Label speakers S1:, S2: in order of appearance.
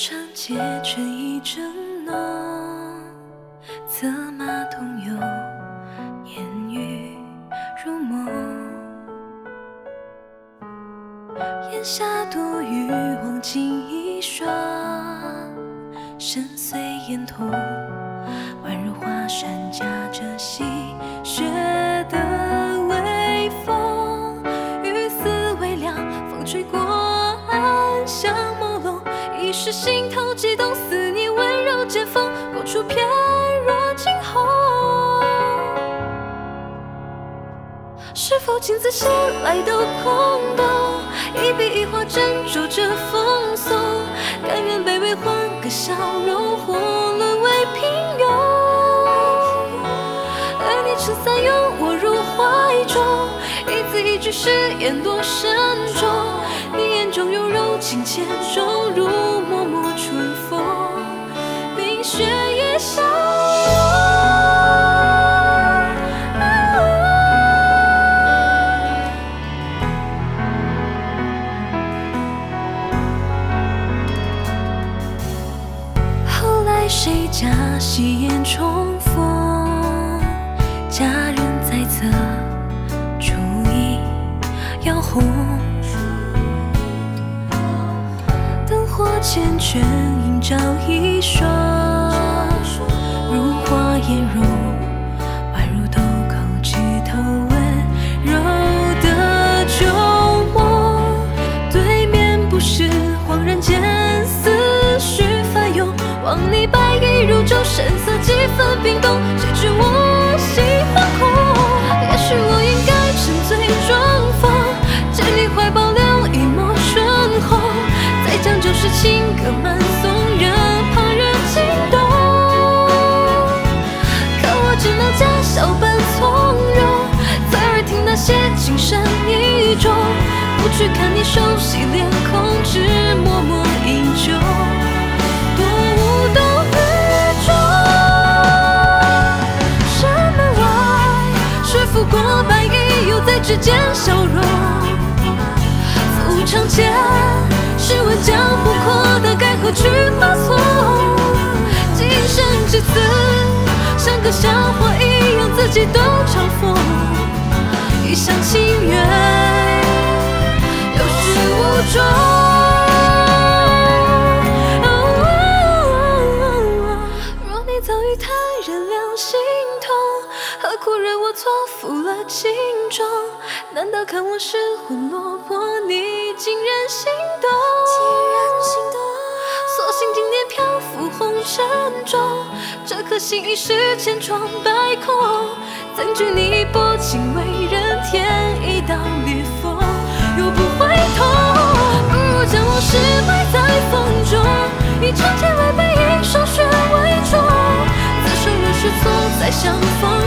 S1: 长街春意正浓，策马同游，烟雨如梦。檐下独语，望尽一双，深邃眼瞳，宛如华山夹着细雪的微风。雨丝微凉，风吹过，暗香朦。一时心头悸动，似你温柔剑锋，勾出翩若惊鸿。是否镜子衔来都空洞？一笔一画斟酌着风送，甘愿卑微换个笑容，或沦为平庸。而你撑伞拥我入怀中，一字一句誓言多慎重。你眼中有柔情千种，如脉脉春风，冰雪也消后来谁家喜宴重逢？佳人在侧，烛影摇红。缱绻，映照一双，如花颜容，宛如豆蔻枝头温柔的旧梦。对面不识，恍然间思绪翻涌，望你白衣如昼，神色几分冰冻，谁知我去看你熟悉脸孔，只默默饮酒，多无动于衷。山门外，雪拂过白衣，又在指尖消融。抚长剑，试问江湖阔大该何去何从？今生至此，像个笑话一样，自己都嘲讽。一厢情愿，始无终。若你早与他人两心同，何苦惹我错付了情衷？难道看我失魂落魄，你竟然心动？索性今年漂浮红尘中，这颗心已是千疮百孔。怎惧你薄情为人添一道相逢。